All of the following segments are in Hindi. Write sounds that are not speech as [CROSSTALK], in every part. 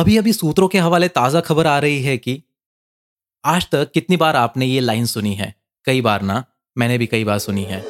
अभी अभी सूत्रों के हवाले ताज़ा खबर आ रही है कि आज तक कितनी बार आपने ये लाइन सुनी है? कई बार ना, मैंने भी कई बार सुनी है।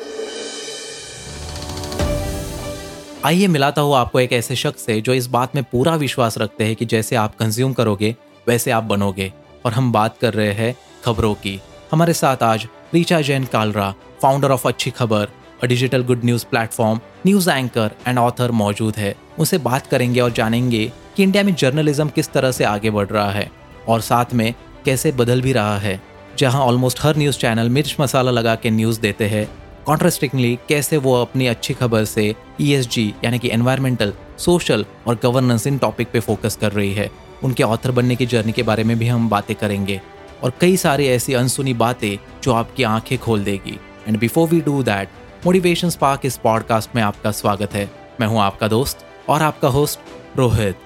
आइए मिलाता हुआ आपको एक ऐसे शख्स से जो इस बात में पूरा विश्वास रखते हैं कि जैसे आप कंज्यूम करोगे, वैसे आप बनोगे। और हम बात कर रहे हैं खबरों की। हमारे साथ आज Richa Jain Kalra founder of Achhi Khabar a digital good news platform news anchor and author मौजूद है। उनसे बात करेंगे और जानेंगे कि इंडिया में जर्नलिज्म किस तरह से आगे बढ़ रहा है और साथ में कैसे बदल भी रहा है, जहाँ ऑलमोस्ट हर न्यूज़ चैनल मिर्च मसाला लगा के न्यूज़ देते हैं। कॉन्ट्रास्टिंगली कैसे वो अपनी अच्छी खबर से ईएसजी यानी कि एनवायरमेंटल सोशल और गवर्नेंस इन टॉपिक पे फोकस कर रही है। उनके ऑथर बनने की जर्नी के बारे में भी हम बातें करेंगे और कई सारी ऐसी अनसुनी बातें जो आपकी आँखें खोल देगी। And before we do that motivation spark इस पॉडकास्ट में आपका स्वागत है। मैं हूँ आपका दोस्त और आपका host Rohit.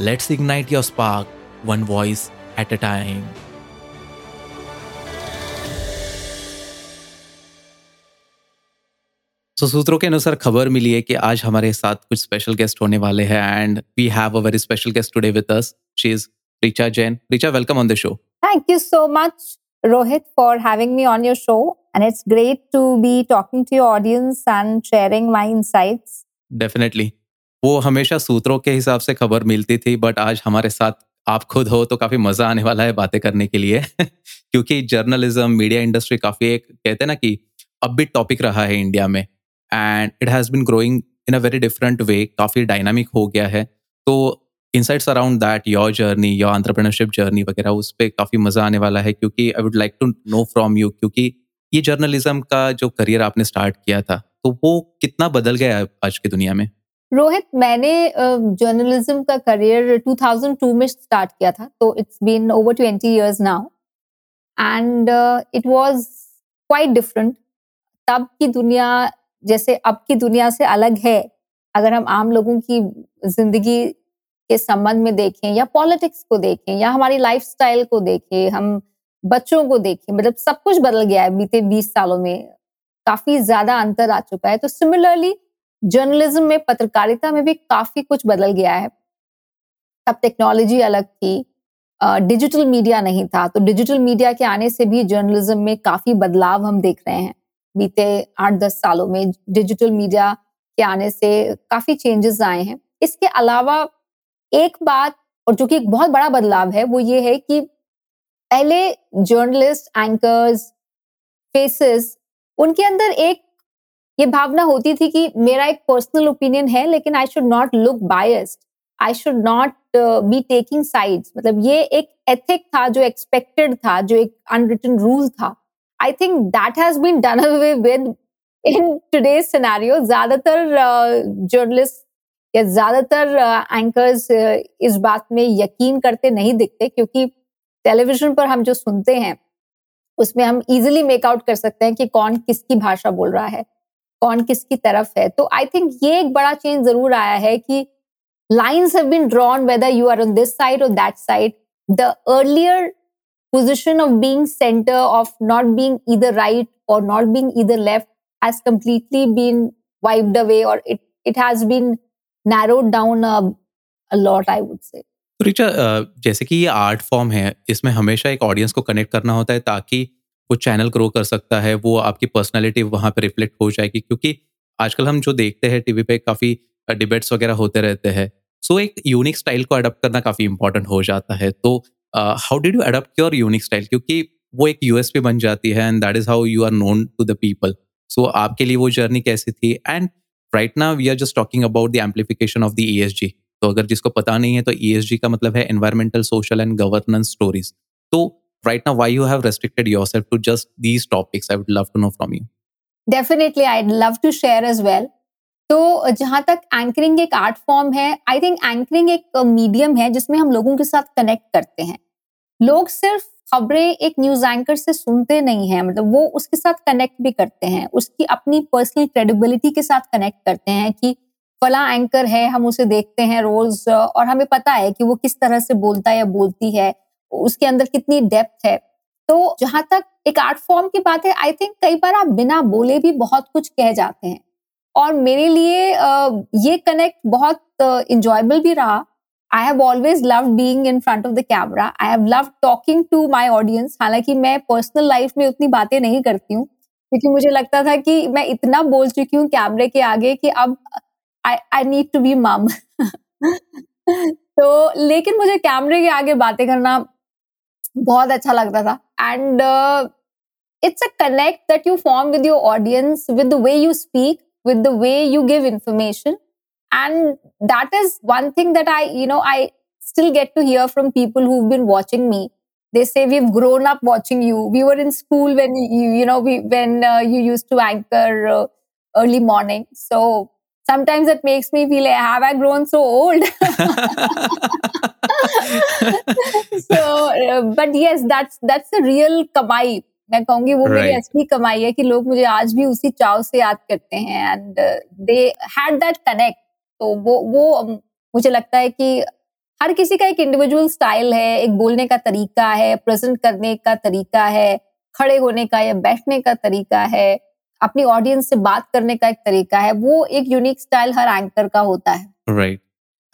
Let's ignite your spark one voice at a time तो सूत्रों के अनुसार खबर मिली है कि आज हमारे साथ कुछ स्पेशल गेस्ट होने वाले हैं and we have a very special guest today with us she is Richa Jain Richa welcome on the show thank you so much Rohit, for having me on your show, and it's great to be talking to your audience and sharing my insights. Definitely. वो हमेशा सूत्रों के हिसाब से खबर मिलती थी बट आज हमारे साथ आप खुद हो तो काफ़ी मज़ा आने वाला है बातें करने के लिए, [LAUGHS] क्योंकि जर्नलिज्म मीडिया इंडस्ट्री काफ़ी एक, कहते हैं ना कि अब भी टॉपिक रहा है इंडिया में and it has been growing in a very different way काफ़ी डायनामिक हो गया है तो insights around that your journey your entrepreneurship journey वगैरह, उस पर काफ़ी मज़ा आने वाला है क्योंकि I would like to know from you क्योंकि ये जर्नलिज्म का जो करियर आपने स्टार्ट किया था तो वो कितना बदल गया है आज की दुनिया में? रोहित, मैंने जर्नलिज्म का करियर 2002 में स्टार्ट किया था तो it's been over 20 years now and it was quite different तब की दुनिया, जैसे अब की दुनिया से अलग है, अगर हम आम लोगों की ज़िंदगी के संबंध में देखें या पॉलिटिक्स को देखें या हमारी लाइफस्टाइल को देखें, हम बच्चों को देखें मतलब सब कुछ बदल गया है बीते बीस सालों में। काफ़ी ज़्यादा अंतर आ चुका है। तो सिमिलरली जर्नलिज्म में पत्रकारिता में भी काफ़ी कुछ बदल गया है। तब टेक्नोलॉजी अलग थी डिजिटल मीडिया नहीं था। तो डिजिटल मीडिया के आने से भी जर्नलिज्म में काफ़ी बदलाव हम देख रहे हैं। बीते आठ दस सालों में डिजिटल मीडिया के आने से काफ़ी चेंजेस आए हैं। इसके अलावा एक बात और जो कि एक बहुत बड़ा बदलाव है वो ये है कि पहले जर्नलिस्ट एंकर्स फेसेस उनके अंदर एक ये भावना होती थी कि मेरा एक पर्सनल ओपिनियन है लेकिन I should not look biased I should not be taking sides मतलब ये एक एथिक था जो एक्सपेक्टेड था जो एक अनरिटन रूल था. I think that has been done away with in today's scenario ज़्यादातर जर्नलिस्ट uh, या ज़्यादातर एंकर्स इस बात में यकीन करते नहीं दिखते क्योंकि टेलीविज़न पर हम जो सुनते हैं, उसमें हम इजिली मेकआउट कर सकते हैं कि कौन किसकी भाषा बोल रहा है, कौन किसकी तरफ़ है। तो आई थिंक ये एक बड़ा चेंज ज़रूर आया है कि lines have been drawn whether you are on this side और that side the earlier position of being center of not being either right or not being either left has completely been wiped away or it it has been narrowed down a, a lot i would say. तो रिचा जैसे कि ये आर्ट फॉर्म है इसमें हमेशा एक ऑडियंस को कनेक्ट करना होता है ताकि वो चैनल ग्रो कर सकता है वो आपकी पर्सनैलिटी वहाँ पे रिफ्लेक्ट हो जाएगी क्योंकि आजकल हम जो देखते हैं टीवी पे काफ़ी डिबेट्स वगैरह होते रहते हैं। सो एक यूनिक स्टाइल को अडॉप्ट करना काफ़ी इंपॉर्टेंट हो जाता है। तो how did you adopt your unique style क्योंकि वो एक यूएसपी बन जाती है and that is how you are known to the people so आपके लिए वो जर्नी कैसी थी? And right now we are just talking about the amplification of the E तो अगर जिसको पता नहीं है तो ई का मतलब है environmental social and governance stories तो right now, why you have restricted yourself to just these topics? I would love to know from you. Definitely, i'd love to share as well. तो जहाँ तक एंकरिंग एक आर्ट फॉर्म है आई थिंक एंकरिंग एक मीडियम है जिसमें हम लोगों के साथ कनेक्ट करते हैं। लोग सिर्फ़ खबरें एक न्यूज़ एंकर से सुनते नहीं है मतलब वो उसके साथ कनेक्ट भी करते हैं, उसकी अपनी पर्सनल क्रेडिबिलिटी के साथ कनेक्ट करते हैं कि फला एंकर है, हम उसे देखते हैं रोज, और हमें पता है कि वो किस तरह से बोलता है या बोलती है, उसके अंदर कितनी डेप्थ है। तो जहाँ तक एक आर्ट फॉर्म की बात है आई थिंक कई बार आप बिना बोले भी बहुत कुछ कह जाते हैं। और मेरे लिए ये कनेक्ट बहुत इंजॉयबल भी रहा I have always love being in front of the camera I have love talking to my audience हालाँकि मैं पर्सनल लाइफ में उतनी बातें नहीं करती हूँ, क्योंकि मुझे लगता था कि मैं इतना बोल चुकी हूँ कैमरे के आगे कि अब I I need to be mom तो लेकिन मुझे कैमरे के आगे बातें करना बहुत अच्छा लगता था। And it's a connect that you form with your audience, with the way you speak, with the way you give information. and that is one thing that i you know i still get to hear from people who've been watching me they say we've grown up watching you we were in school when you you know we when uh, you used to anchor uh, early morning so sometimes it makes me feel like have i grown so old [LAUGHS] so uh, but yes that's that's the real kamai मैं कहूंगी वो right. मेरी असली कमाई है कि लोग मुझे आज भी उसी चाव से याद करते हैं and they had that connect तो वो वो मुझे लगता है कि हर किसी का एक इंडिविजुअल स्टाइल है, एक बोलने का तरीका है प्रेजेंट करने का तरीका है, खड़े होने का या बैठने का तरीका है, अपनी ऑडियंस से बात करने का एक तरीका है, वो एक यूनिक स्टाइल हर एंकर का होता है। Right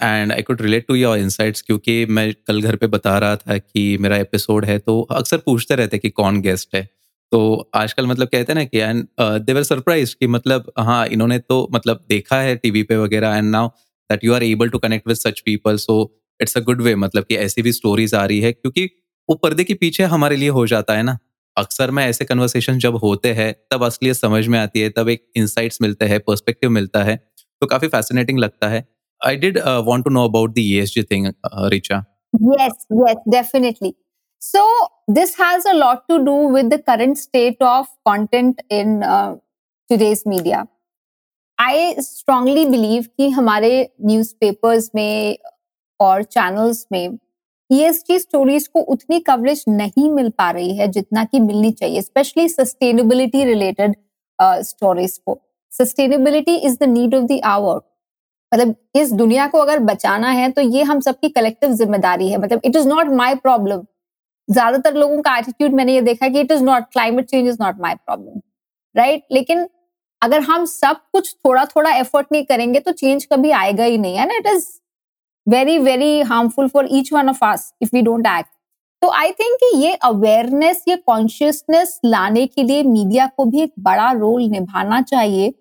and I could relate to your insights क्योंकि मैं कल घर पे बता रहा था कि मेरा एपिसोड है तो अक्सर पूछते रहते कि कौन गेस्ट है। तो आजकल मतलब कहते हैं ना कि एंड दे वर सरप्राइज़ कि मतलब हाँ इन्होंने तो मतलब देखा है टीवी पे वगैरह and now that you are able to connect with such people so it's a good way मतलब कि ऐसी भी स्टोरीज आ रही है, क्योंकि वो पर्दे के पीछे हमारे लिए हो जाता है ना। अक्सर में ऐसे कन्वर्सेशन जब होते हैं, तब असलियत समझ में आती है, तब एक इंसाइट्स मिलते हैं पर्सपेक्टिव मिलता है तो काफ़ी फैसिनेटिंग लगता है। I did want to know about the ESG thing Richa yes yes, definitely. So this has a lot to do with the current state of content in uh, today's media. I strongly believe कि हमारे न्यूज़पेपर्स में और चैनल्स में ईएसजी स्टोरीज को उतनी कवरेज नहीं मिल पा रही है जितना कि मिलनी चाहिए स्पेशली सस्टेनेबिलिटी रिलेटेड स्टोरीज को। Sustainability is the need of the hour मतलब इस दुनिया को अगर बचाना है तो ये हम सबकी कलेक्टिव ज़िम्मेदारी है। मतलब it is not my problem ज़्यादातर लोगों का एटीट्यूड मैंने ये देखा कि it is not climate change is not my problem right लेकिन अगर हम सब कुछ थोड़ा थोड़ा एफर्ट नहीं करेंगे तो चेंज कभी आएगा ही नहीं, है ना? It is very very harmful for each one of us if we don't act तो आई थिंक ये अवेयरनेस ये कॉन्शियसनेस लाने के लिए मीडिया को भी एक बड़ा रोल निभाना चाहिए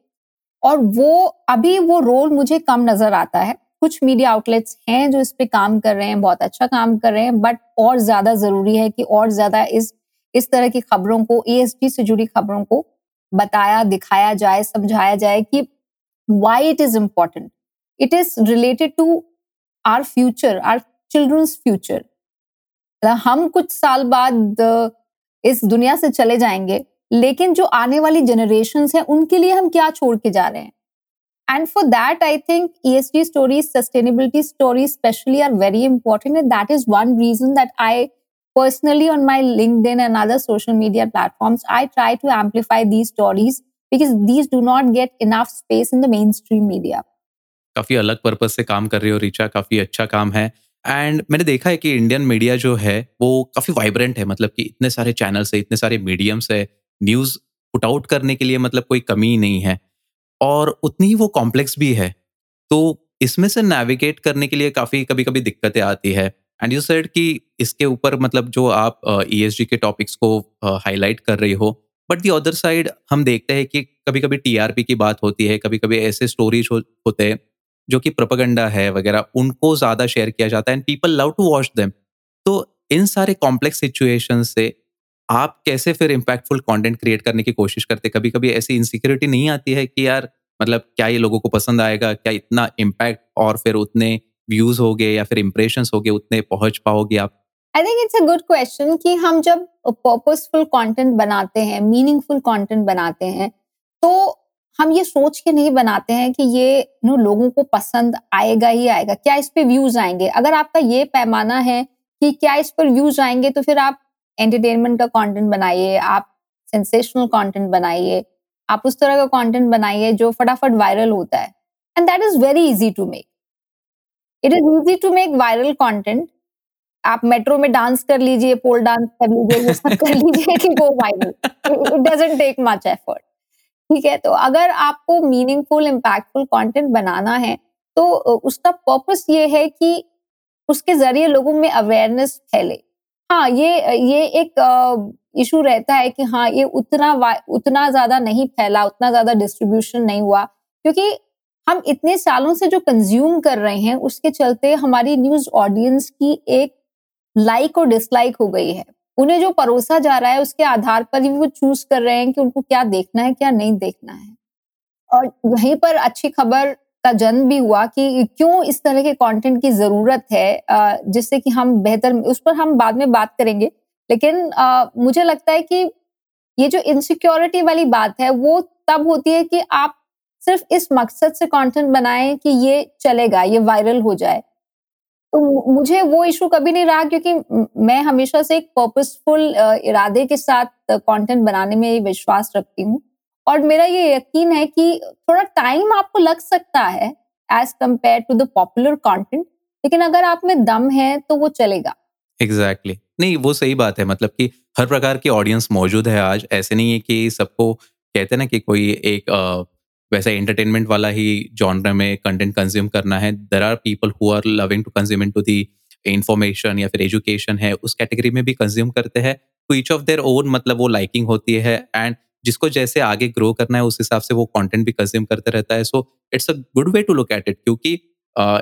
और वो, अभी वो रोल मुझे कम नज़र आता है। कुछ मीडिया आउटलेट्स हैं जो इस पे काम कर रहे हैं, बहुत अच्छा काम कर रहे हैं बट और ज़्यादा ज़रूरी है कि और ज़्यादा इस इस तरह की खबरों को ए से जुड़ी खबरों को बताया, दिखाया जाए, समझाया जाए कि why it is important it is related to our future our children's future हम कुछ साल बाद इस दुनिया से चले जाएँगे, लेकिन जो आने वाली जनरेशन है, उनके लिए हम क्या छोड़ के जा रहे हैं? And for that I think ESG stories, sustainability stories, especially, are very important. And that is one reason that I personally, on my LinkedIn and other social media platforms, I try to amplify these stories because these do not get enough space in the mainstream media. काफ़ी अलग पर्पज से काम कर रही हो रीचा काफ़ी अच्छा काम है एंड मैंने देखा है कि इंडियन मीडिया जो है वो काफ़ी वाइब्रेंट है मतलब कि इतने सारे चैनल्स है इतने सारे मीडियम्स है न्यूज़ पुट आउट करने के लिए मतलब कोई कमी नहीं है और उतनी ही वो कॉम्प्लेक्स भी है। तो इसमें से नेविगेट करने के लिए काफ़ी कभी कभी दिक्कतें आती है। एंड यू सेड कि इसके ऊपर मतलब जो आप ई uh, के टॉपिक्स को हाईलाइट uh, कर रही हो बट दी अदर साइड हम देखते हैं कि कभी कभी टीआरपी की बात होती है कभी कभी ऐसे स्टोरीज हो, होते हैं जो कि प्रोपागंडा है वगैरह उनको ज़्यादा शेयर किया जाता है and people love to watch them तो इन सारे कॉम्प्लेक्स सिचुएशन से आप कैसे फिर इम्पैक्टफुल कंटेंट क्रिएट करने की कोशिश करते? कभी कभी ऐसी इनसिक्योरिटी नहीं आती है कि यार मतलब क्या ये लोगों को पसंद आएगा? क्या इतना इम्पैक्ट और फिर उतने व्यूज़ हो गए या फिर इम्प्रेशन हो गए उतने पहुँच पाओगे आप? I think it's a good question कि हम जब पर्पसफुल कंटेंट बनाते हैं मीनिंगफुल कंटेंट बनाते हैं तो हम ये सोच के नहीं बनाते हैं कि ये, नो, लोगों को पसंद आएगा ही आएगा। क्या इस पे व्यूज़ आएँगे? अगर आपका ये पैमाना है कि क्या इस पर व्यूज़ आएँगे तो फिर आप एंटरटेनमेंट का कंटेंट बनाइए, आप सेंसेशनल कंटेंट बनाइए, आप उस तरह का कंटेंट बनाइए जो फटाफट वायरल होता है। And that is very easy to make it is easy to make viral content आप मेट्रो में डांस कर लीजिए पोल डांस कर लीजिए सब कर लीजिए कि वो viral it doesn't take much effort ठीक है? तो अगर आपको मीनिंगफुल इम्पैक्टफुल कंटेंट बनाना है तो उसका पर्पस ये है कि उसके ज़रिए लोगों में अवेयरनेस फैले। हाँ ये ये एक इशू रहता है कि हाँ ये उतना उतना ज़्यादा नहीं फैला, उतना ज़्यादा डिस्ट्रीब्यूशन नहीं हुआ। क्योंकि हम इतने सालों से जो कंज्यूम कर रहे हैं, उसके चलते हमारी न्यूज़ ऑडियंस की एक लाइक और डिसलाइक हो गई है। उन्हें जो परोसा जा रहा है, उसके आधार पर ही वो चूज़ कर रहे हैं कि उनको क्या देखना है, क्या नहीं देखना है। और वहीं पर अच्छी खबर का जन्म भी हुआ कि क्यों इस तरह के कंटेंट की ज़रूरत है जिससे कि हम बेहतर, उस पर हम बाद में बात करेंगे। लेकिन मुझे लगता है कि ये जो इनसिक्योरिटी वाली बात है, वो तब होती है कि आप सिर्फ़ इस मकसद से कंटेंट बनाएँ कि ये चलेगा, ये वायरल हो जाए। तो मुझे वो इशू कभी नहीं रहा क्योंकि मैं हमेशा से एक पर्पसफुल इरादे के साथ कंटेंट बनाने में विश्वास रखती हूँ। और मेरा ये यकीन है कि थोड़ा टाइम आपको लग सकता है as compare to the popular content लेकिन अगर आप में दम है तो वो चलेगा। Exactly exactly. नहीं वो सही बात है मतलब कि हर प्रकार की ऑडियंस मौजूद है आज। ऐसे नहीं है कि सबको कहते हैं ना कि कोई एक आ, वैसे एंटरटेनमेंट वाला ही जॉनर में कंटेंट कंज्यूम करना है। There are people who are loving to consume into the information या फिर एजुकेशन है उस कैटेगरी में भी कंज्यूम करते हैं। तो ईच ऑफ़ देयर ओन मतलब वो लाइकिंग होती है। एंड जिसको जैसे आगे ग्रो करना है उस हिसाब से वो कंटेंट भी कंज्यूम करते रहता है। So it's a good way to look at it क्योंकि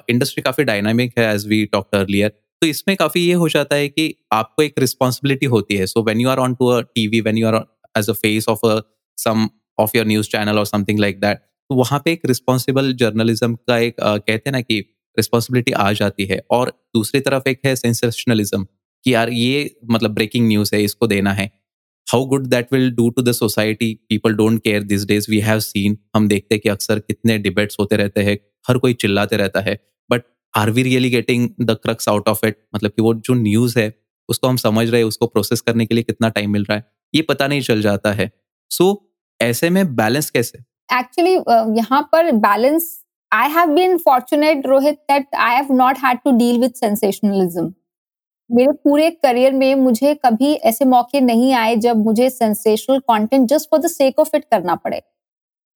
इंडस्ट्री काफ़ी डायनामिक है एज वी टॉक अर्लियर तो इसमें काफ़ी ये हो जाता है कि आपको एक रिस्पॉन्सिबिलिटी होती है। So when you are on to a TV when you are as a face of a some of your news channel और समथिंग लाइक दैट तो वहाँ पे एक रिस्पॉन्सिबल जर्नलिज्म का एक uh, कहते हैं ना कि रिस्पॉन्सिबिलिटी आ जाती है। और दूसरी तरफ़ एक है सेंसेशनलिज्म कि यार ये मतलब ब्रेकिंग न्यूज़ है इसको देना है। How good that will do to the society people don't care this days we have seen हम देखते हैं कि अक्सर कितने डिबेट्स होते रहते हैं हर कोई चिल्लाते रहता है। But are we really getting the crux out of it मतलब कि वो जो न्यूज़ है उसको हम समझ रहे हैं उसको प्रोसेस करने के लिए कितना टाइम मिल रहा है ये पता नहीं चल जाता है। सो so, ऐसे में बैलेंस कैसे? एक्चुअली uh, यहाँ पर balance I have been fortunate Rohit that I have not had to deal with sensationalism मेरे पूरे करियर में मुझे कभी ऐसे मौके नहीं आए जब मुझे sensational content just for the sake of it करना पड़े।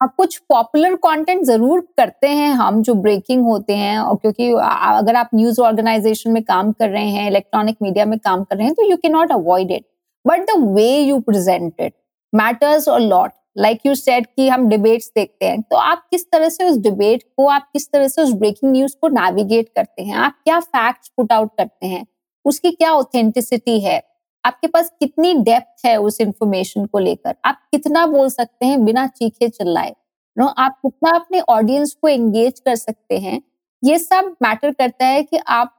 अब कुछ पॉपुलर कंटेंट ज़रूर करते हैं हम जो ब्रेकिंग होते हैं और क्योंकि अगर आप न्यूज़ ऑर्गेनाइजेशन में काम कर रहे हैं इलेक्ट्रॉनिक मीडिया में काम कर रहे हैं तो you can not avoid it but the way you present it matters a lot like you said कि हम डिबेट्स देखते हैं तो आप किस तरह से उस डिबेट को, आप किस तरह से उस ब्रेकिंग न्यूज़ को नेविगेट करते हैं? आप क्या फैक्ट्स पुट आउट करते हैं? उसकी क्या ऑथेंटिसिटी है? आपके पास कितनी डेप्थ है उस इंफॉर्मेशन को लेकर? आप कितना बोल सकते हैं बिना चीखे चिल्लाए? नो आप कितना अपने ऑडियंस को एंगेज कर सकते हैं? ये सब मैटर करता है कि आप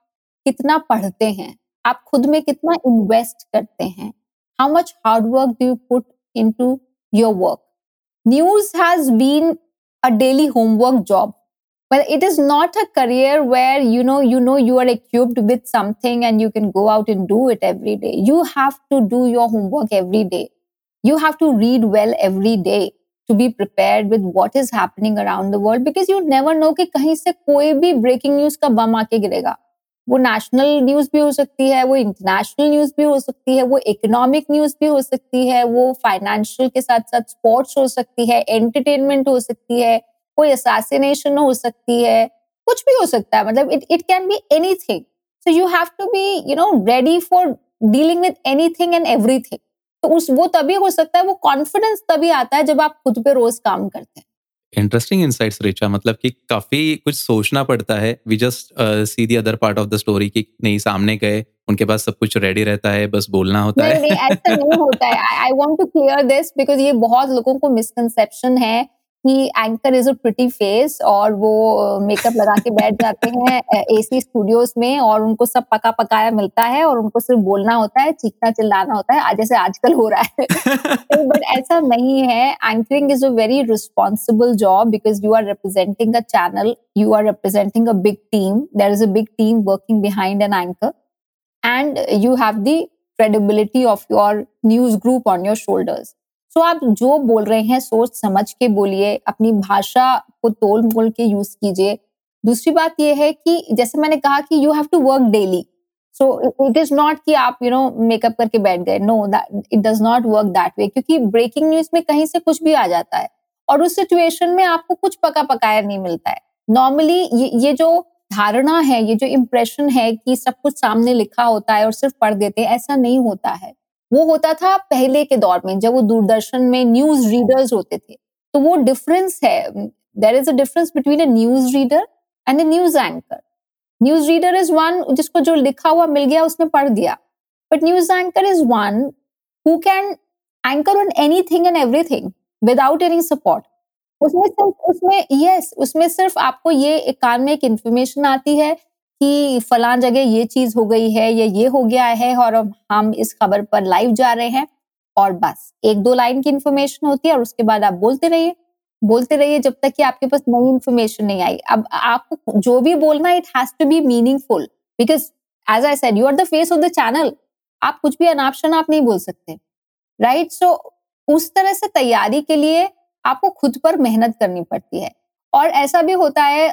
कितना पढ़ते हैं। आप खुद में कितना इन्वेस्ट करते हैं? How much hard work do you put into your work news has been a daily homework job but it is not a career where you know you know you are equipped with something and you can go out and do it every day you have to do your homework every day you have to read well every day to be prepared with what is happening around the world because you never know कि कहीं से कोई भी breaking news का बम आके गिरेगा वो नेशनल न्यूज भी हो सकती है वो इंटरनेशनल न्यूज भी हो सकती है वो इकोनॉमिक न्यूज भी हो सकती है वो फाइनेंशियल के साथ साथ स्पोर्ट्स हो सकती है एंटरटेनमेंट हो सकती है कोई असैसिनेशन हो सकती है कुछ भी हो सकता है मतलब it it can be anything so you have to be you know ready for dealing with anything and everything तो उस वो तभी हो सकता है वो कॉन्फिडेंस तभी आता है जब आप खुद पे रोज काम करते हैं। इंटरेस्टिंग इनसाइट्स रिचा मतलब कि काफ़ी कुछ सोचना पड़ता है। We just see the other part of the story कि नहीं सामने गए उनके पास सब कुछ रेडी रहता है बस बोलना होता नहीं, है। नहीं ऐसा नहीं होता है। I want to clear this because ये बहुत लोगों को मिसकंसेप्शन है। कि anchor is a pretty face और वो मेकअप लगा के बैठ जाते हैं [LAUGHS] एसी स्टूडियोज में और उनको सब पका पकाया मिलता है और उनको सिर्फ़ बोलना होता है चीखना चिल्लाना होता है जैसे आजकल हो रहा है। [LAUGHS] बट ऐसा नहीं है। Anchoring is a very responsible job because you are representing a channel you are representing a big team there is a big team working behind an anchor and you have the credibility of your news group on your shoulders so आप जो बोल रहे हैं सोच समझ के बोलिए अपनी भाषा को तोल मोल के यूज़ कीजिए। दूसरी बात यह है कि जैसे मैंने कहा कि you have to work daily so it is not कि आप यू नो मेकअप करके बैठ गए। No that it does not work that way क्योंकि ब्रेकिंग न्यूज़ में कहीं से कुछ भी आ जाता है और उस सिचुएशन में आपको कुछ पका पकाया नहीं मिलता है। नॉर्मली ये, ये जो धारणा है ये जो इम्प्रेशन है कि सब कुछ सामने लिखा होता है और सिर्फ़ पढ़ देते हैं ऐसा नहीं होता है। वो होता था पहले के दौर में जब वो दूरदर्शन में न्यूज़ रीडर्स होते थे। तो वो डिफरेंस है there is a difference between a news reader and a news anchor news reader is one जिसको जो लिखा हुआ मिल गया उसने पढ़ दिया। But news anchor is one who can anchor on anything and everything without any support उसमें सिर्फ़ उसमें यस yes, उसमें सिर्फ़ आपको ये एक कान में एक इंफॉर्मेशन आती है कि फलां जगह ये चीज़ हो गई है या ये हो गया है और हम इस खबर पर लाइव जा रहे हैं और बस एक दो लाइन की इंफॉर्मेशन होती है और उसके बाद आप बोलते रहिए। बोलते रहिए जब तक कि आपके पास नई इंफॉर्मेशन नहीं आई। अब आपको जो भी बोलना it has to be meaningful because as I said you are the face of the channel आप कुछ भी अनाप आप नहीं बोल सकते राइट right? सो so, उस तरह से तैयारी के लिए आपको खुद पर मेहनत करनी पड़ती है। और ऐसा भी होता है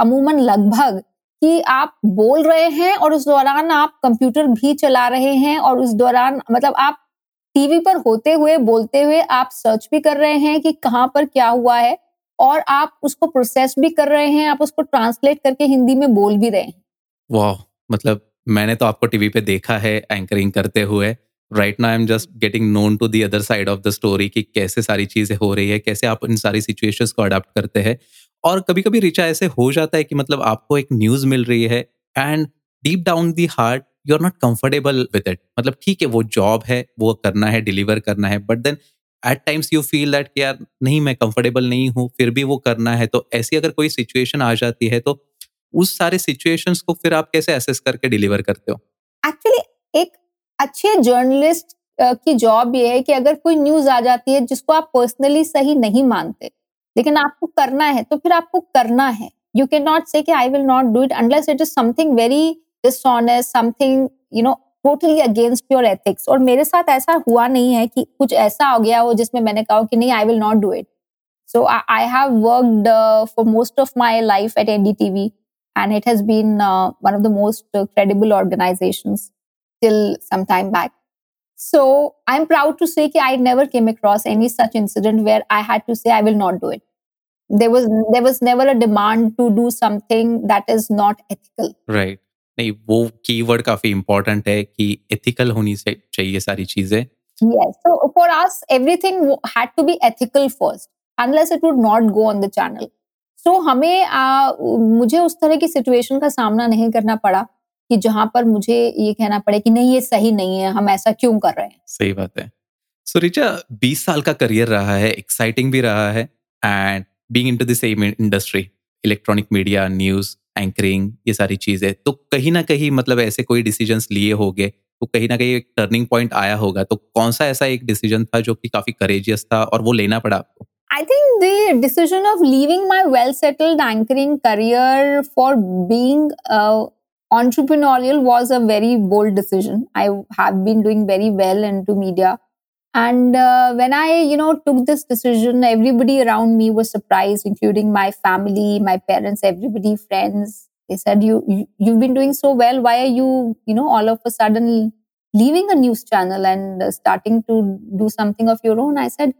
अमूमन लगभग कि आप बोल रहे हैं और उस दौरान आप कंप्यूटर भी चला रहे हैं और उस दौरान मतलब आप टीवी पर होते हुए, बोलते हुए आप सर्च भी कर रहे हैं कि कहाँ पर क्या हुआ है और आप उसको प्रोसेस भी कर रहे हैं, आप उसको ट्रांसलेट करके हिंदी में बोल भी रहे हैं। वाह मतलब मैंने तो आपको टीवी पे देखा है एंकरिंग करते हुए। Right now I am just getting known to the other side of the story कि कैसे सारी चीज़ें हो रही है, कैसे आप इन सारी सिचुएशंस को अडाप्ट करते हैं। और कभी कभी रिचा ऐसे हो जाता है कि मतलब आपको एक न्यूज़ मिल रही है and deep down the heart you are not comfortable with it मतलब ठीक है, वो जॉब है, वो करना है डिलीवर करना है but then at times you feel that यार, नहीं, मैं कंफर्टेबल नहीं हूँ, फिर भी वो करना है तो ऐसी अगर कोई सिचुएशन आ जाती है तो उस सारे सिचुएशंस को फिर आप कैसे असेस करके डिलीवर करते हो? एक्चुअली एक अच्छे जर्नलिस्ट की जॉब ये है कि अगर कोई न्यूज़ आ जाती है, जिसको आप पर्सनली सही नहीं मानते लेकिन आपको करना है तो फिर आपको करना है। You can not say I will not do it unless it is something very dishonest something you know totally against your ethics और मेरे साथ ऐसा हुआ नहीं है कि कुछ ऐसा हो गया हो जिसमें मैंने कहा कि नहीं I will not do it so I have worked for most of my life at N D T V and it has been the most uh, credible organizations till some time back. So I'm proud to say that I never came across any such incident where I had to say I will not do it. There was there was never a demand to do something that is not ethical. Right. नहीं वो कीवर्ड काफ़ी इंपॉर्टेंट है कि एथिकल होनी चाहिए सारी चीज़ें yes so for us everything had to be ethical first unless it would not go on the channel so हमें आ, मुझे उस तरह की सिचुएशन का सामना नहीं करना पड़ा कि जहाँ पर मुझे ये कहना पड़े कि नहीं ये सही नहीं है हम ऐसा क्यों कर रहे हैं? सही बात है। सो so, रिचा 20 साल का करियर रहा है एक्साइटिंग भी रहा है and being into the same industry electronic media news anchoring ये सारी चीज़ें। तो कहीं ना कहीं मतलब ऐसे कोई डिसीज़न लिए होंगे तो कहीं ना कहीं एक टर्निंग पॉइंट आया होगा। तो कौन सा ऐसा एक डिसीज़न था जो कि काफ़ी करेजियस था और वो लेना पड़ा आपको? I think the decision of leaving my well settled anchoring career for being entrepreneurial was a very bold decision. I have been doing very well into media And uh, when I, you know, took this decision, everybody around me was surprised, including my family, my parents, everybody, friends. They said, "You, you you've been doing so well. Why are you, you know, all of a sudden leaving a news channel and uh, starting to do something of your own?" I said,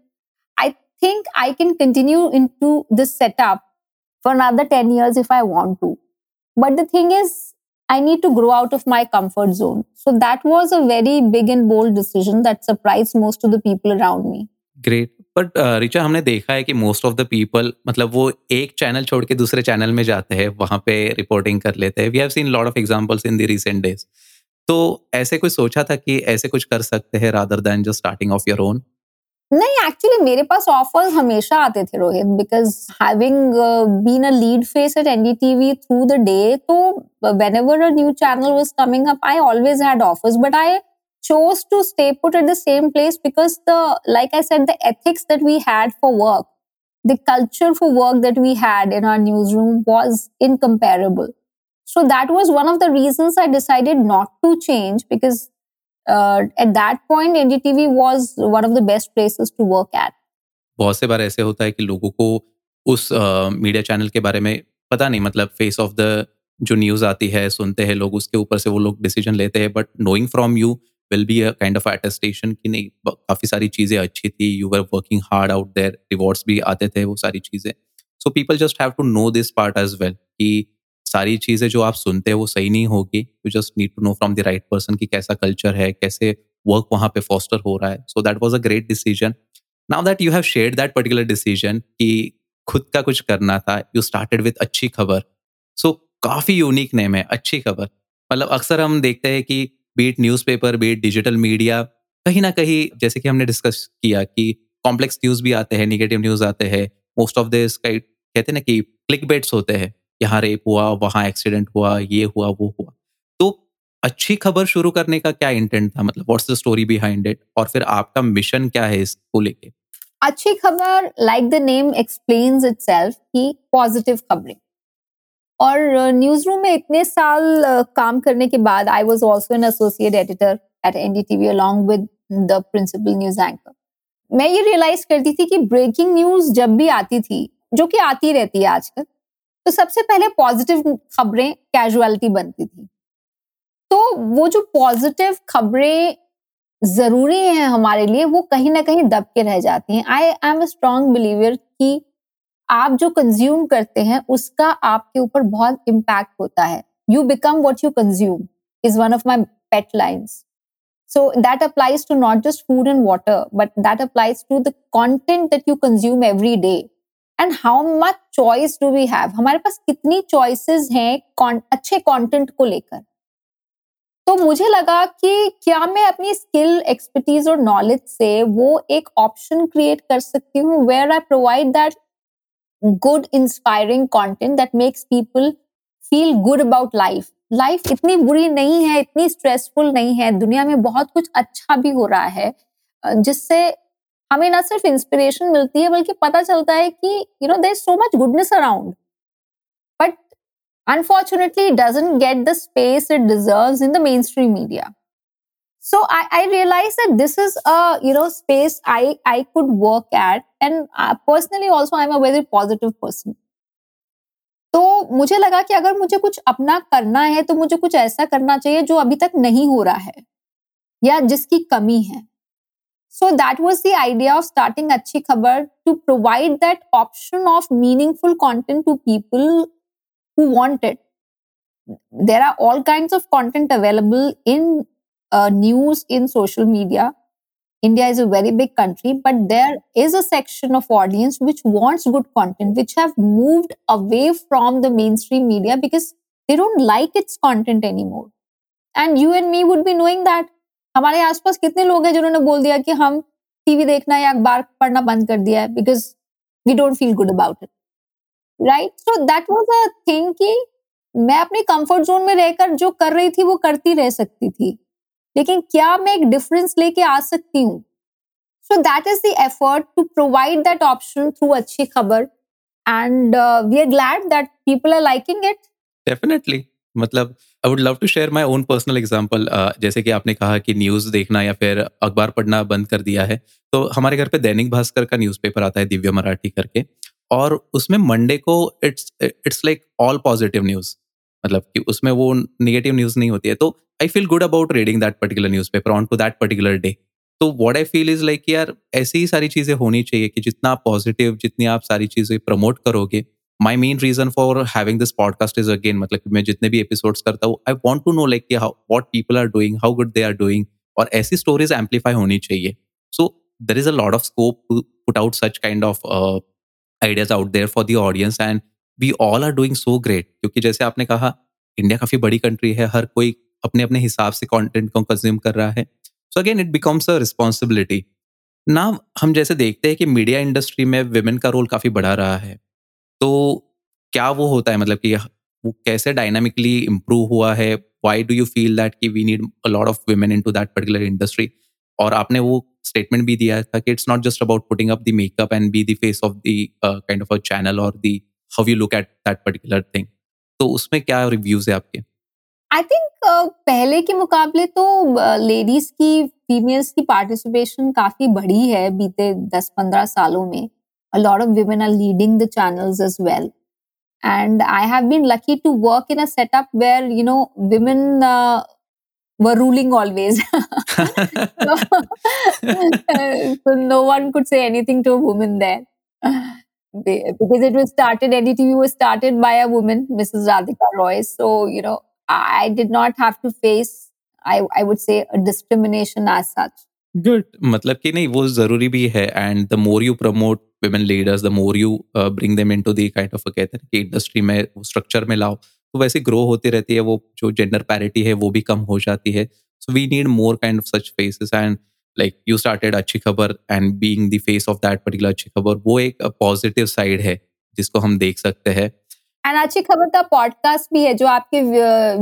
"I think I can continue into this setup for another ten years if I want to." But the thing is, I need to grow out of my comfort zone. So that was a very big and bold decision that surprised most of the people around me. Great. But Richa uh, हमने देखा है कि मोस्ट ऑफ़ द पीपल मतलब वो एक चैनल छोड़ के दूसरे चैनल में जाते हैं वहाँ पे रिपोर्टिंग कर लेते हैं we have seen lot of examples in the recent days तो ऐसे कोई सोचा था कि ऐसे कुछ कर सकते हैं rather than just starting off your own नहीं एक्चुअली मेरे पास ऑफर्स हमेशा आते थे Rohit because having been a lead face at NDTV through the day तो whenever a new channel was coming up i always had offers but i chose to stay put at the same place because the like i said the ethics that we had for work the culture for work that we had in our newsroom was incomparable so that was one of the reasons i decided not to change because uh, at that point NDTV was one of the best places to work at. बहुत से बार ऐसे होता है कि लोगों को उस मीडिया uh, चैनल के बारे में पता नहीं मतलब फेस ऑफ़ द जो न्यूज़ आती है सुनते हैं लोग उसके ऊपर से वो लोग डिसीज़न लेते हैं but knowing from you will be a kind of attestation कि नहीं काफ़ी सारी चीज़ें अच्छी थी you were working hard out there rewards भी आते थे वो सारी चीज़ें so people just have to know this part as well कि सारी चीज़ें जो आप सुनते हैं वो सही नहीं होगी। You just need to know from the right person कि कैसा कल्चर है कैसे वर्क वहाँ पे फॉस्टर हो रहा है। So that was a great decision now that you have share that particular decision कि खुद का कुछ करना था यू स्टार्टेड विथ अच्छी खबर। सो so, काफ़ी यूनिक नेम है अच्छी खबर। मतलब अक्सर हम देखते हैं कि beat newspaper beat digital media कहीं ना कहीं जैसे कि हमने डिस्कस किया कि कॉम्प्लेक्स न्यूज़ भी आते हैं निगेटिव न्यूज़ आते हैं। मोस्ट ऑफ़ दिस कहते हैं ना कि क्लिक बेट्स होते हैं। यहाँ रेप हुआ, वहाँ एक्सीडेंट हुआ, ये हुआ, वो हुआ। तो अच्छी खबर शुरू करने का क्या इंटेंट था? मतलब what's the story behind it और फिर आपका मिशन क्या है इसको लेके? अच्छी खबर like the name explains itself की पॉजिटिव खबरें। और न्यूज़ रूम में इतने साल काम करने के बाद I was also an associate editor at NDTV along with the principal news anchor मैं ये रियलाइज़ करती थी कि ब्रेकिंग न्यूज़ जब भी आती थी, जो कि आती रहती है आजकल तो सबसे पहले पॉजिटिव खबरें कैजुअलिटी बनती थी। तो वो जो पॉजिटिव खबरें ज़रूरी हैं हमारे लिए वो कहीं ना कहीं दब के रह जाती हैं। I am a strong believer कि आप जो कंज्यूम करते हैं उसका आपके ऊपर बहुत इम्पैक्ट होता है। You become what you consume is one of my pet lines So that applies to not just food and water, but that applies to the content that you consume every day. And how much choice do we have? हमारे पास कितनी choices हैं अच्छे content को लेकर तो मुझे लगा कि क्या मैं अपनी स्किल एक्सपर्टीज और नॉलेज से वो एक ऑप्शन क्रिएट कर सकती हूँ where I provide that good inspiring content that makes people feel good about life life इतनी बुरी नहीं है, इतनी स्ट्रेसफुल नहीं है, दुनिया में बहुत कुछ अच्छा भी हो रहा है जिससे हमें ना सिर्फ़ इंस्पिरेशन मिलती है बल्कि पता चलता है कि you know there so much goodness around but unfortunately it doesn't get the space it deserves in the mainstream media so I, I realized that this is a you know space i i could work at and uh, personally also i'm a very positive person तो मुझे लगा कि अगर मुझे कुछ अपना करना है तो मुझे कुछ ऐसा करना चाहिए जो अभी तक नहीं हो रहा है या जिसकी कमी है So that was the idea of starting Achi Khabar to provide that option of meaningful content to people who want it. There are all kinds of content available in uh, news, in social media. India is a very big country, but there is a section of audience which wants good content, which have moved away from the mainstream media because they don't like its content anymore. And you and me would be knowing that हमारे आसपास कितने लोग हैं जिन्होंने बोल दिया कि हम टीवी देखना या अखबार पढ़ना बंद कर दिया है because we don't feel good about it right so that was a thing कि मैं अपने कंफर्ट जोन में रहकर जो कर रही थी वो करती रह सकती थी। लेकिन क्या मैं एक डिफरेंस लेके आ सकती हूँ? So that is the effort to provide that option through Achhi Khabar. And we are glad that people are liking it definitely मतलब I would love to share my own personal example जैसे कि आपने कहा कि न्यूज़ देखना या फिर अखबार पढ़ना बंद कर दिया है तो हमारे घर पे दैनिक भास्कर का न्यूज़पेपर आता है दिव्य मराठी करके, और उसमें मंडे को it's it's like all positive news मतलब कि उसमें वो निगेटिव न्यूज़ नहीं होती है तो I feel good about reading that particular newspaper on to that particular day तो what I feel is like यार, ऐसी ही सारी चीज़ें होनी चाहिए कि जितना आप पॉजिटिव जितनी आप सारी चीज़ें प्रमोट करोगे my main reason for having this podcast is again मतलब कि मैं जितने भी एपिसोड्स करता हूँ I want to know like what people are doing how good they are doing और ऐसी स्टोरीज एम्पलीफाई होनी चाहिए। So there is a lot of scope to put out such kind of ideas out there for the audience and we all are doing so great क्योंकि जैसे आपने कहा इंडिया काफ़ी बड़ी कंट्री है, हर कोई अपने अपने हिसाब से कंटेंट को कंज्यूम कर रहा है। So again it becomes a responsibility ना हम जैसे देखते हैं कि मीडिया इंडस्ट्री में विमेन का रोल काफ़ी बढ़ा रहा है। तो क्या वो होता है? मतलब कि वो कैसे डायनामिकली इम्प्रूव हुआ है? Why do you feel that कि we need a lot of women into that particular industry और आपने वो स्टेटमेंट भी दिया था कि it's not just about putting up the makeup and be the face of the kind of a channel और the how you look at that particular thing तो उसमें क्या रिव्यूज़ है आपके? आई थिंक uh, पहले के मुकाबले तो लेडीज़ uh, की फीमेल्स की पार्टिसिपेशन काफ़ी बढ़ी है बीते 10-15 सालों में। A lot of women are leading the channels as well and i have been lucky to work in a setup where you know women uh, were ruling always [LAUGHS] so, [LAUGHS] so no one could say anything to a woman there [LAUGHS] because it was started, NDTV was started by a woman, Mrs. Radhika Roy. So, you know, I did not have to face, I, I would say, a discrimination as such. Good मतलब कि नहीं वो ज़रूरी भी है and the more you promote women leaders the more you bring them into the kind of कहते हैं कि इंडस्ट्री में स्ट्रक्चर में लाओ तो वैसे ग्रो होती रहती है वो जो जेंडर पैरिटी है वो भी कम हो जाती है। So we need more kind of such faces and like you started Achhi Khabar and being the face of that particular Achhi Khabar वो एक पॉजिटिव साइड है जिसको हम देख सकते हैं। एंड अच्छी खबर का पॉडकास्ट भी है जो आपके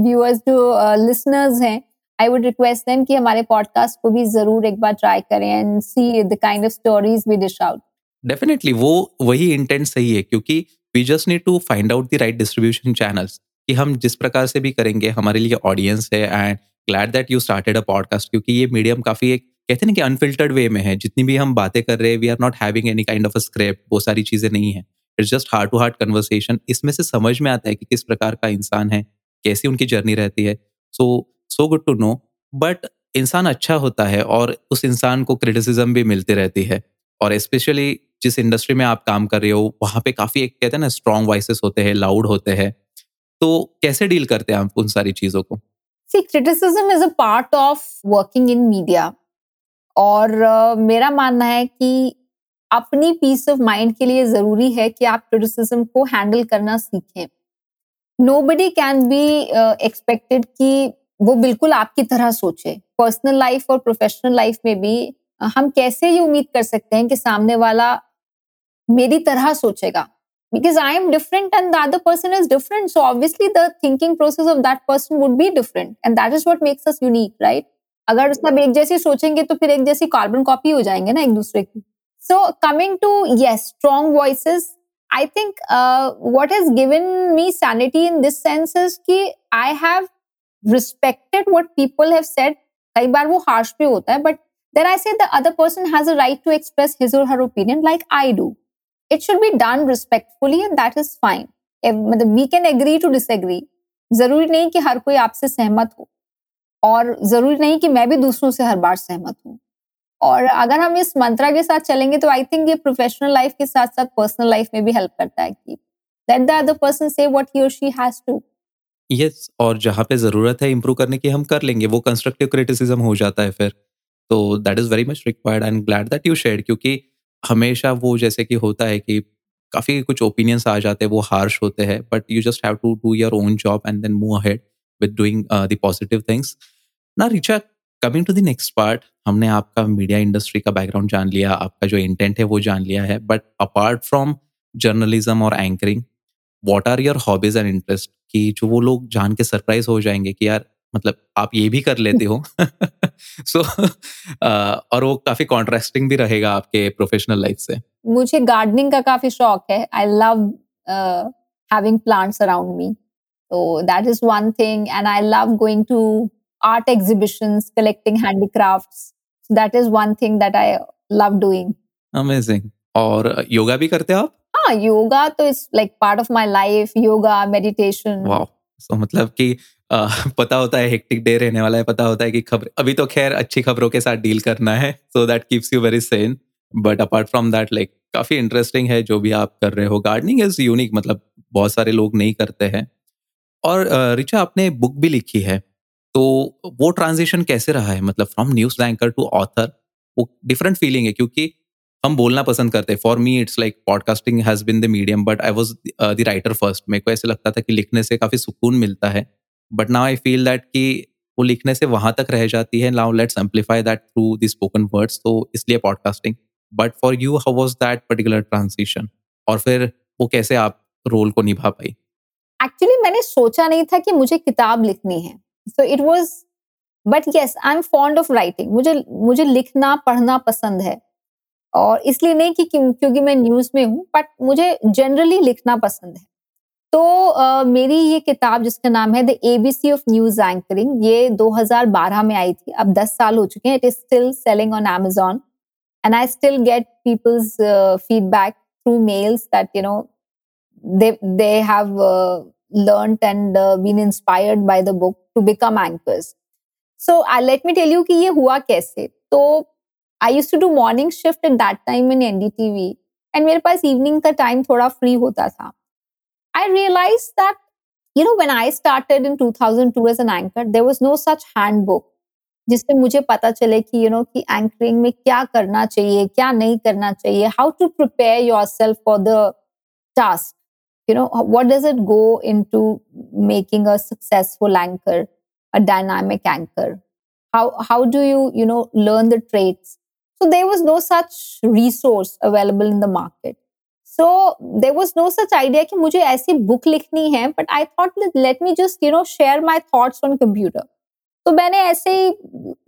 व्यूअर्स जो लिसनर्स हैं आई वुड रिक्वेस्ट देम कि हमारे पॉडकास्ट को भी ज़रूर एक बार ट्राई करें and see the kind of stories we dish out definitely वो वही इंटेंट सही है, क्योंकि we just need to find out the right distribution channels कि हम जिस प्रकार से भी करेंगे, हमारे लिए ऑडियंस है and glad that you started a podcast क्योंकि ये मीडियम काफ़ी एक, कहते हैं कि अनफिल्टर्ड वे में है। जितनी भी हम बातें कर रहे हैं we are not having any kind of a script वो सारी चीज़ें नहीं है। It's just heart to heart conversation इसमें से समझ में आता है कि किस प्रकार का इंसान है, कैसी उनकी जर्नी रहती है। So so good to know but इंसान अच्छा होता है और उस इंसान को क्रिटिसिज्म भी मिलती रहती है। और स्पेशली जिस इंडस्ट्री में आप काम कर रहे हो वहाँ पे काफ़ी एक कहते हैं ना स्ट्रॉन्ग वॉइसेस होते हैं लाउड होते हैं। तो कैसे डील करते हैं आप उन सारी चीज़ों को? See criticism is a part of working in media और uh, मेरा मानना है कि अपनी पीस ऑफ़ माइंड के लिए ज़रूरी है कि आप क्रिटिसिज्म को हैंडल करना सीखें। Nobody can be expected कि वो बिल्कुल आपकी तरह सोचे। पर्सनल लाइफ और प्रोफेशनल लाइफ में भी हम कैसे ये उम्मीद कर सकते हैं कि सामने वाला मेरी तरह सोचेगा? Because I am different and the other person is different so obviously the thinking process of that person would be different and that is what makes us unique right अगर सब एक जैसे सोचेंगे तो फिर एक जैसी कार्बन कॉपी हो जाएँगे ना एक दूसरे की। सो कमिंग टू ये strong voices I think what is given me sanity in this sense is की I have respected what people have said. कई बार वो harsh भी होता है, but then I say the other person has a right to express his or her opinion like I do. It should be done respectfully and that is fine. मतलब we can agree to disagree ज़रूरी नहीं कि हर कोई आपसे सहमत हो और ज़रूरी नहीं कि मैं भी दूसरों से हर बार सहमत हूँ। और अगर हम इस मंत्रा के साथ चलेंगे तो आई थिंक ये प्रोफेशनल लाइफ के साथ साथ पर्सनल लाइफ में भी हेल्प करता है कि लेट द अदर पर्सन से व्हाट ही और शी हैज़ टू यस और जहाँ पे ज़रूरत है इंप्रूव करने की हम कर लेंगे, वो कंस्ट्रक्टिव क्रिटिसिज्म हो जाता है फिर। तो that is very much required and glad that you share क्योंकि हमेशा वो जैसे कि होता है कि काफ़ी कुछ ओपिनियंस आ जाते हैं, वो हार्श होते हैं but you just have to do your own job and then move ahead with doing the positive things ना Richa coming to the next part हमने आपका मीडिया इंडस्ट्री का बैकग्राउंड जान लिया, आपका जो इंटेंट है वो जान लिया है बट अपार्ट फ्रॉम जर्नलिज्म और anchoring what are your hobbies and interest कि जो वो लोग जान के सरप्राइज़ हो जाएँगे कि यार मतलब आप ये भी कर लेते हो। सो [LAUGHS] so, [LAUGHS] और वो काफ़ी कॉन्ट्रास्टिंग भी रहेगा आपके प्रोफेशनल लाइफ से। मुझे गार्डनिंग का काफ़ी शौक है। I love having plants around me so that is one thing and i love going to art exhibitions collecting handicrafts. So that is one thing that i love doing. Amazing. और योगा भी करते हो आप? हाँ योगा तो is like part of my life yoga meditation wow so मतलब कि पता होता है हेक्टिक डे रहने वाला है, पता होता है कि खबर, अभी तो खैर अच्छी खबरों के साथ डील करना है so that keeps you very sane but apart from that like काफ़ी इंटरेस्टिंग है जो भी आप कर रहे हो। गार्डनिंग इज़ यूनिक मतलब बहुत सारे लोग नहीं करते हैं। और रिचा, आपने बुक भी लिखी है तो वो ट्रांजिशन कैसे रहा है? मतलब from news anchor to author वो डिफरेंट फीलिंग है, क्योंकि हम बोलना पसंद करते for me it's like podcasting has been the medium but I was the writer first मेरे को ऐसे लगता था कि लिखने से काफ़ी सुकून मिलता है। But now I feel that कि वो लिखने से वहाँ तक रह जाती है। Now let's amplify that through the spoken words तो इसलिए podcasting but for you how was that particular transition और फिर वो कैसे आप रोल को निभा पाई? एक्चुअली मैंने सोचा नहीं था कि मुझे किताब लिखनी है। So it was but yes I am fond of writing मुझे मुझे लिखना, पढ़ना पसंद है। और इसलिए नहीं कि क्योंकि मैं न्यूज़ में हूँ बट मुझे जनरली लिखना पसंद है। तो आ, मेरी ये किताब जिसका नाम है the C of news anchoring ये 2012 में आई थी अब 10 साल हो चुके हैं it is still selling on Amazon and I still get people's feedback through mails that you know they have learn and been inspired by the book to become anchors so I let me tell you कि ये हुआ कैसे? तो I used to do morning shift at that time in NDTV and मेरे पास इवनिंग का टाइम थोड़ा फ्री होता था I realise that you know when I started in 2002 as an anchor there was no such handbook जिससे मुझे पता चले कि यू नो कि एंकरिंग में क्या करना चाहिए क्या नहीं करना चाहिए how to prepare yourself for the task you know what does it go into making a successful anchor a dynamic anchor how how do you you know learn the traits so there was no such resource available in the market so there was no such idea कि मुझे ऐसी बुक लिखनी है but I thought let me just you know share my thoughts on computer तो मैंने ऐसे ही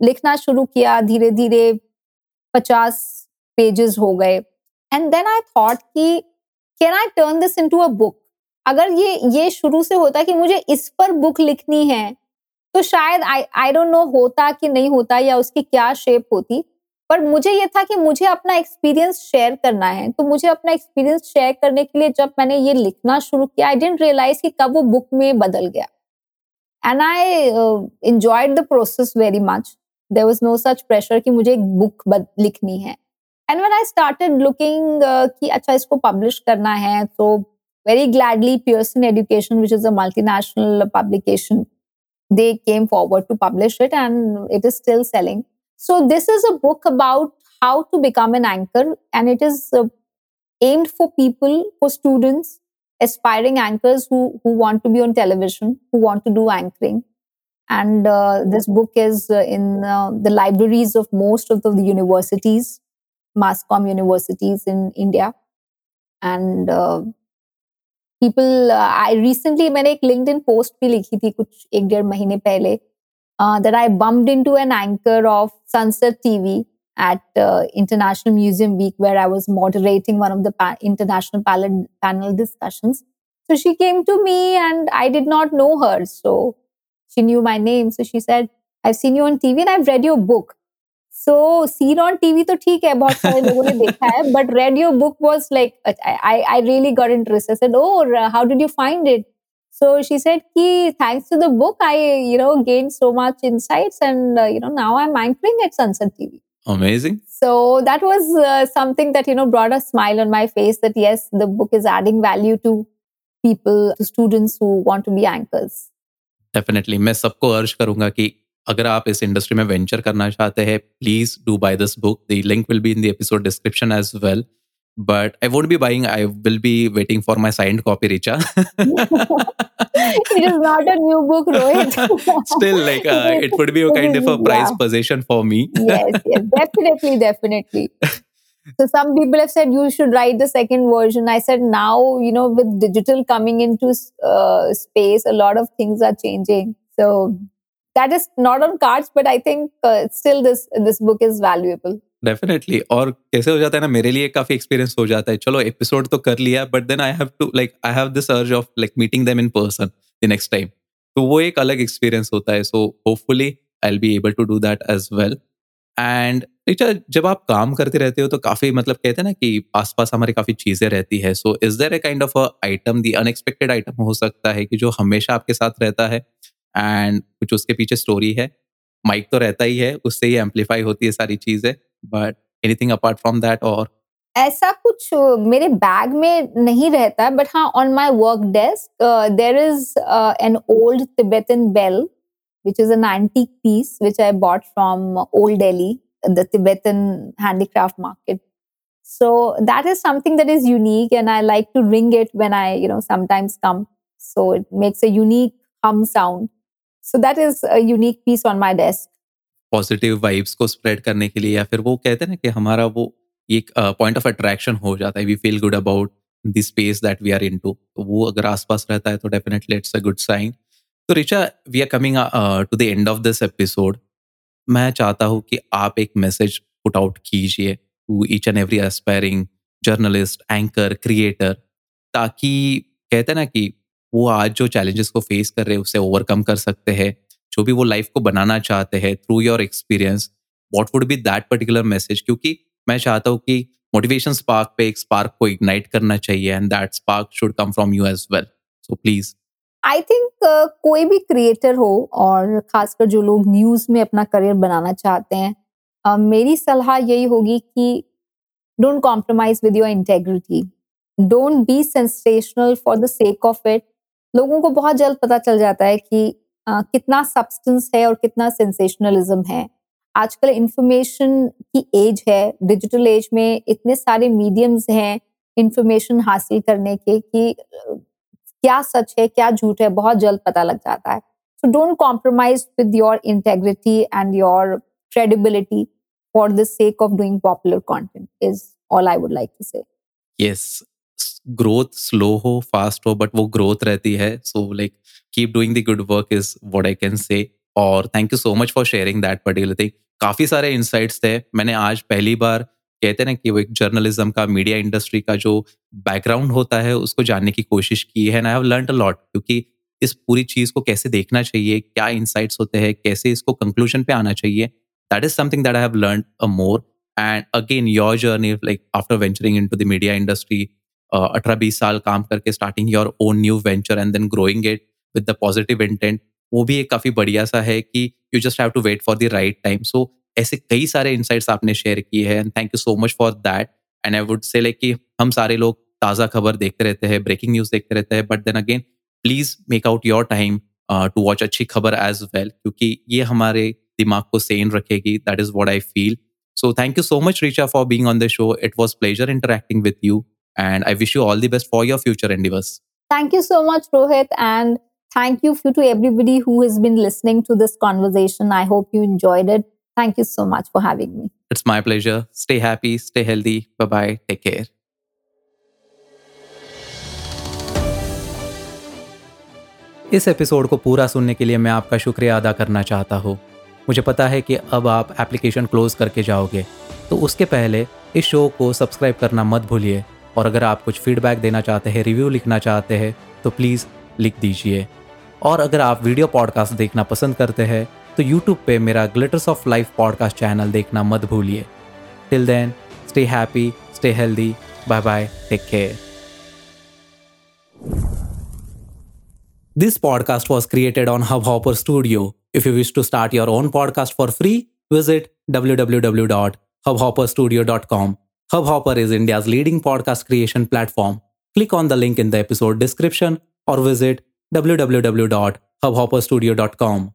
लिखना शुरू किया धीरे धीरे पचास पेजेस हो गए एंड देन आई थॉट कि can I turn this into a book अगर ये ये शुरू से होता कि मुझे इस पर बुक लिखनी है तो शायद आई आई डोंट नो होता कि नहीं होता या उसकी क्या शेप होती पर मुझे ये था कि मुझे अपना एक्सपीरियंस शेयर करना है। तो मुझे अपना एक्सपीरियंस शेयर करने के लिए जब मैंने ये लिखना शुरू किया आई डेंट रियलाइज़ कि कब वो बुक में बदल गया। And I enjoyed the process very much there was no such pressure कि मुझे एक बुक लिखनी है। And when I started looking कि अच्छा इसको पब्लिश करना है तो very gladly pearson education, which is a multinational publication, they came forward to publish it and it is still selling. so this is a book about how to become an anchor and it is uh, aimed for people for students aspiring anchors who who want to be on television who want to do anchoring and uh, this book is uh, in uh, the libraries of most of the universities mass com universities in india and uh, people I recently मैंने एक लिंक्डइन पोस्ट भी लिखी थी कुछ एक डेढ़ महीने पहले that I bumped into an anchor of Sunset TV at uh, International Museum Week, where I was moderating one of the pa- international panel, panel discussions. So she came to me, and I did not know her. So she knew my name. So she said, I've seen you on TV and I've read your book. So seen on TV तो ठीक है बहुत सारे लोगों ने देखा है but read your book was like I I really got interested said oh how did you find it so she said ki thanks to the book i you know gained so much insights and uh, you know now i'm anchoring at sunset tv amazing so that was uh, something that you know brought a smile on my face that yes the book is adding value to people to students who want to be anchors definitely मैं सबको अर्ज करूंगा कि अगर आप इस इंडस्ट्री में वेंचर करना चाहते हैं please do buy this book the link will be in the episode description as well but I won't be buying. I will be waiting for my signed copy, Richa. it is not a new book, Rohit. [LAUGHS] Still, like uh, it would be a kind of a prize [LAUGHS] yeah. possession for me. yes, yes, definitely, definitely. [LAUGHS] So some people have said you should write the second version. I said now, you know, with digital coming into uh, space, a lot of things are changing. So that is not on cards but i think uh, still this this book is valuable definitely और कैसे हो जाता है ना, मेरे लिए काफ़ी एक्सपीरियंस हो जाता है। चलो एपिसोड तो कर लिया but then I have to like I have this urge of like meeting them in person the next time तो वो एक अलग एक्सपीरियंस होता है। So hopefully I be able to do that as well and जब आप काम करते रहते हो तो काफ़ी मतलब कहते हैं ना कि आसपास हमारी काफ़ी चीज़ें रहती है। So is there a kind of item the unexpected item हो सकता है कि जो हमेशा आपके साथ रहता है? एंड कुछ उसके पीछे स्टोरी है? माइक तो रहता ही है, उससे ही एम्पलीफाई होती है सारी चीज़ें। But anything apart from that और ऐसा कुछ मेरे बैग में नहीं रहता बट हाँ on my work desk there is an old Tibetan bell which is an antique piece which I bought from Old Delhi, the Tibetan handicraft market. So that is something that is unique, and I like to ring it when I, you know, sometimes come. So it makes a unique hum sound. So that is a unique piece on my desk Positive vibes को स्प्रेड करने के लिए या फिर वो कहते हैं ना कि हमारा वो एक पॉइंट ऑफ़ अट्रैक्शन हो जाता है we feel good about the space that we are into तो वो अगर आसपास रहता है तो definitely it's a good sign तो Richa we are coming to the end of this episode मैं चाहता हूँ कि आप एक मैसेज पुट आउट कीजिए to each and every aspiring journalist anchor creator ताकि कहते हैं ना कि वो आज जो चैलेंजेस को फेस कर रहे हैं, उसे ओवरकम कर सकते हैं। जो भी वो लाइफ को बनाना चाहते हैं through your experience what would be that particular message क्योंकि मैं चाहता हूँ कि मोटिवेशन स्पार्क पे एक स्पार्क को इग्नाइट करना चाहिए and that spark should come from you as well so please I think कोई भी क्रिएटर हो और खासकर जो लोग न्यूज़ में अपना करियर बनाना चाहते हैं uh, मेरी सलाह यही होगी कि don't compromise with your integrity. Don't be sensational for the sake of it. लोगों को बहुत जल्द पता चल जाता है कि आ, कितना सब्सटेंस है और कितना सेंसेशनलिज्म है आजकल इंफॉर्मेशन की एज है डिजिटल एज में इतने सारे मीडियम्स हैं इंफॉर्मेशन हासिल करने के कि क्या सच है क्या झूठ है बहुत जल्द पता लग जाता है so don't compromise with your integrity and your credibility for the sake of doing popular content is all I would like to say. Yes, growth slow हो फास्ट हो बट वो ग्रोथ रहती है. So like keep doing the good work is what I can say और thank you so much for sharing that particular thing काफ़ी सारे इंसाइट्स थे. मैंने आज पहली बार कहते हैं ना कि वो एक जर्नलिज्म का मीडिया इंडस्ट्री का जो बैकग्राउंड होता है उसको जानने की कोशिश की है and I have learn a lot क्योंकि इस पूरी चीज़ को कैसे देखना चाहिए क्या इंसाइट्स होते हैं कैसे इसको कंक्लूजन पे आना चाहिए that is something that I have learned a more. And again, your journey, like after venturing into the media industry, अठारह बीस साल काम करके starting your own new venture and then growing it with the positive intent वो भी एक काफ़ी बढ़िया सा है कि you just have to wait for the right time so ऐसे कई सारे इंसाइट्स आपने शेयर किए हैं and thank you so much for that and I would say like कि हम सारे लोग ताज़ा खबर देखते रहते हैं ब्रेकिंग न्यूज़ देखते रहते हैं but then again please make out your time to watch अच्छी खबर एज वेल क्योंकि ये हमारे दिमाग को सेन रखेगी that is what I feel so thank you so much Richa for being on the show it was pleasure interacting with you and I wish you all the best for your future endeavours Thank you so much, Rohit, and thank you to everybody who has been listening to this conversation. I hope you enjoyed it. Thank you so much for having me. It's my pleasure. Stay happy, stay healthy. Bye bye. Take care. इस एपिसोड को पूरा सुनने के लिए मैं आपका शुक्रिया अदा करना चाहता हूँ मुझे पता है कि अब आप एप्लीकेशन क्लोज करके जाओगे तो उसके पहले इस शो को सब्सक्राइब करना मत भूलिए और अगर आप कुछ फीडबैक देना चाहते हैं रिव्यू लिखना चाहते हैं तो प्लीज़ लिख दीजिए और अगर आप वीडियो पॉडकास्ट देखना पसंद करते हैं तो यूट्यूब पे मेरा glitters of life podcast channel देखना मत भूलिए till then stay happy stay healthy bye bye take care This podcast was created on Hubhopper Studio. If you wish to start your own podcast for free, visit www.hubhopperstudio.com. Hubhopper is India's leading podcast creation platform. Click on the link in the episode description or visit www.hubhopperstudio.com.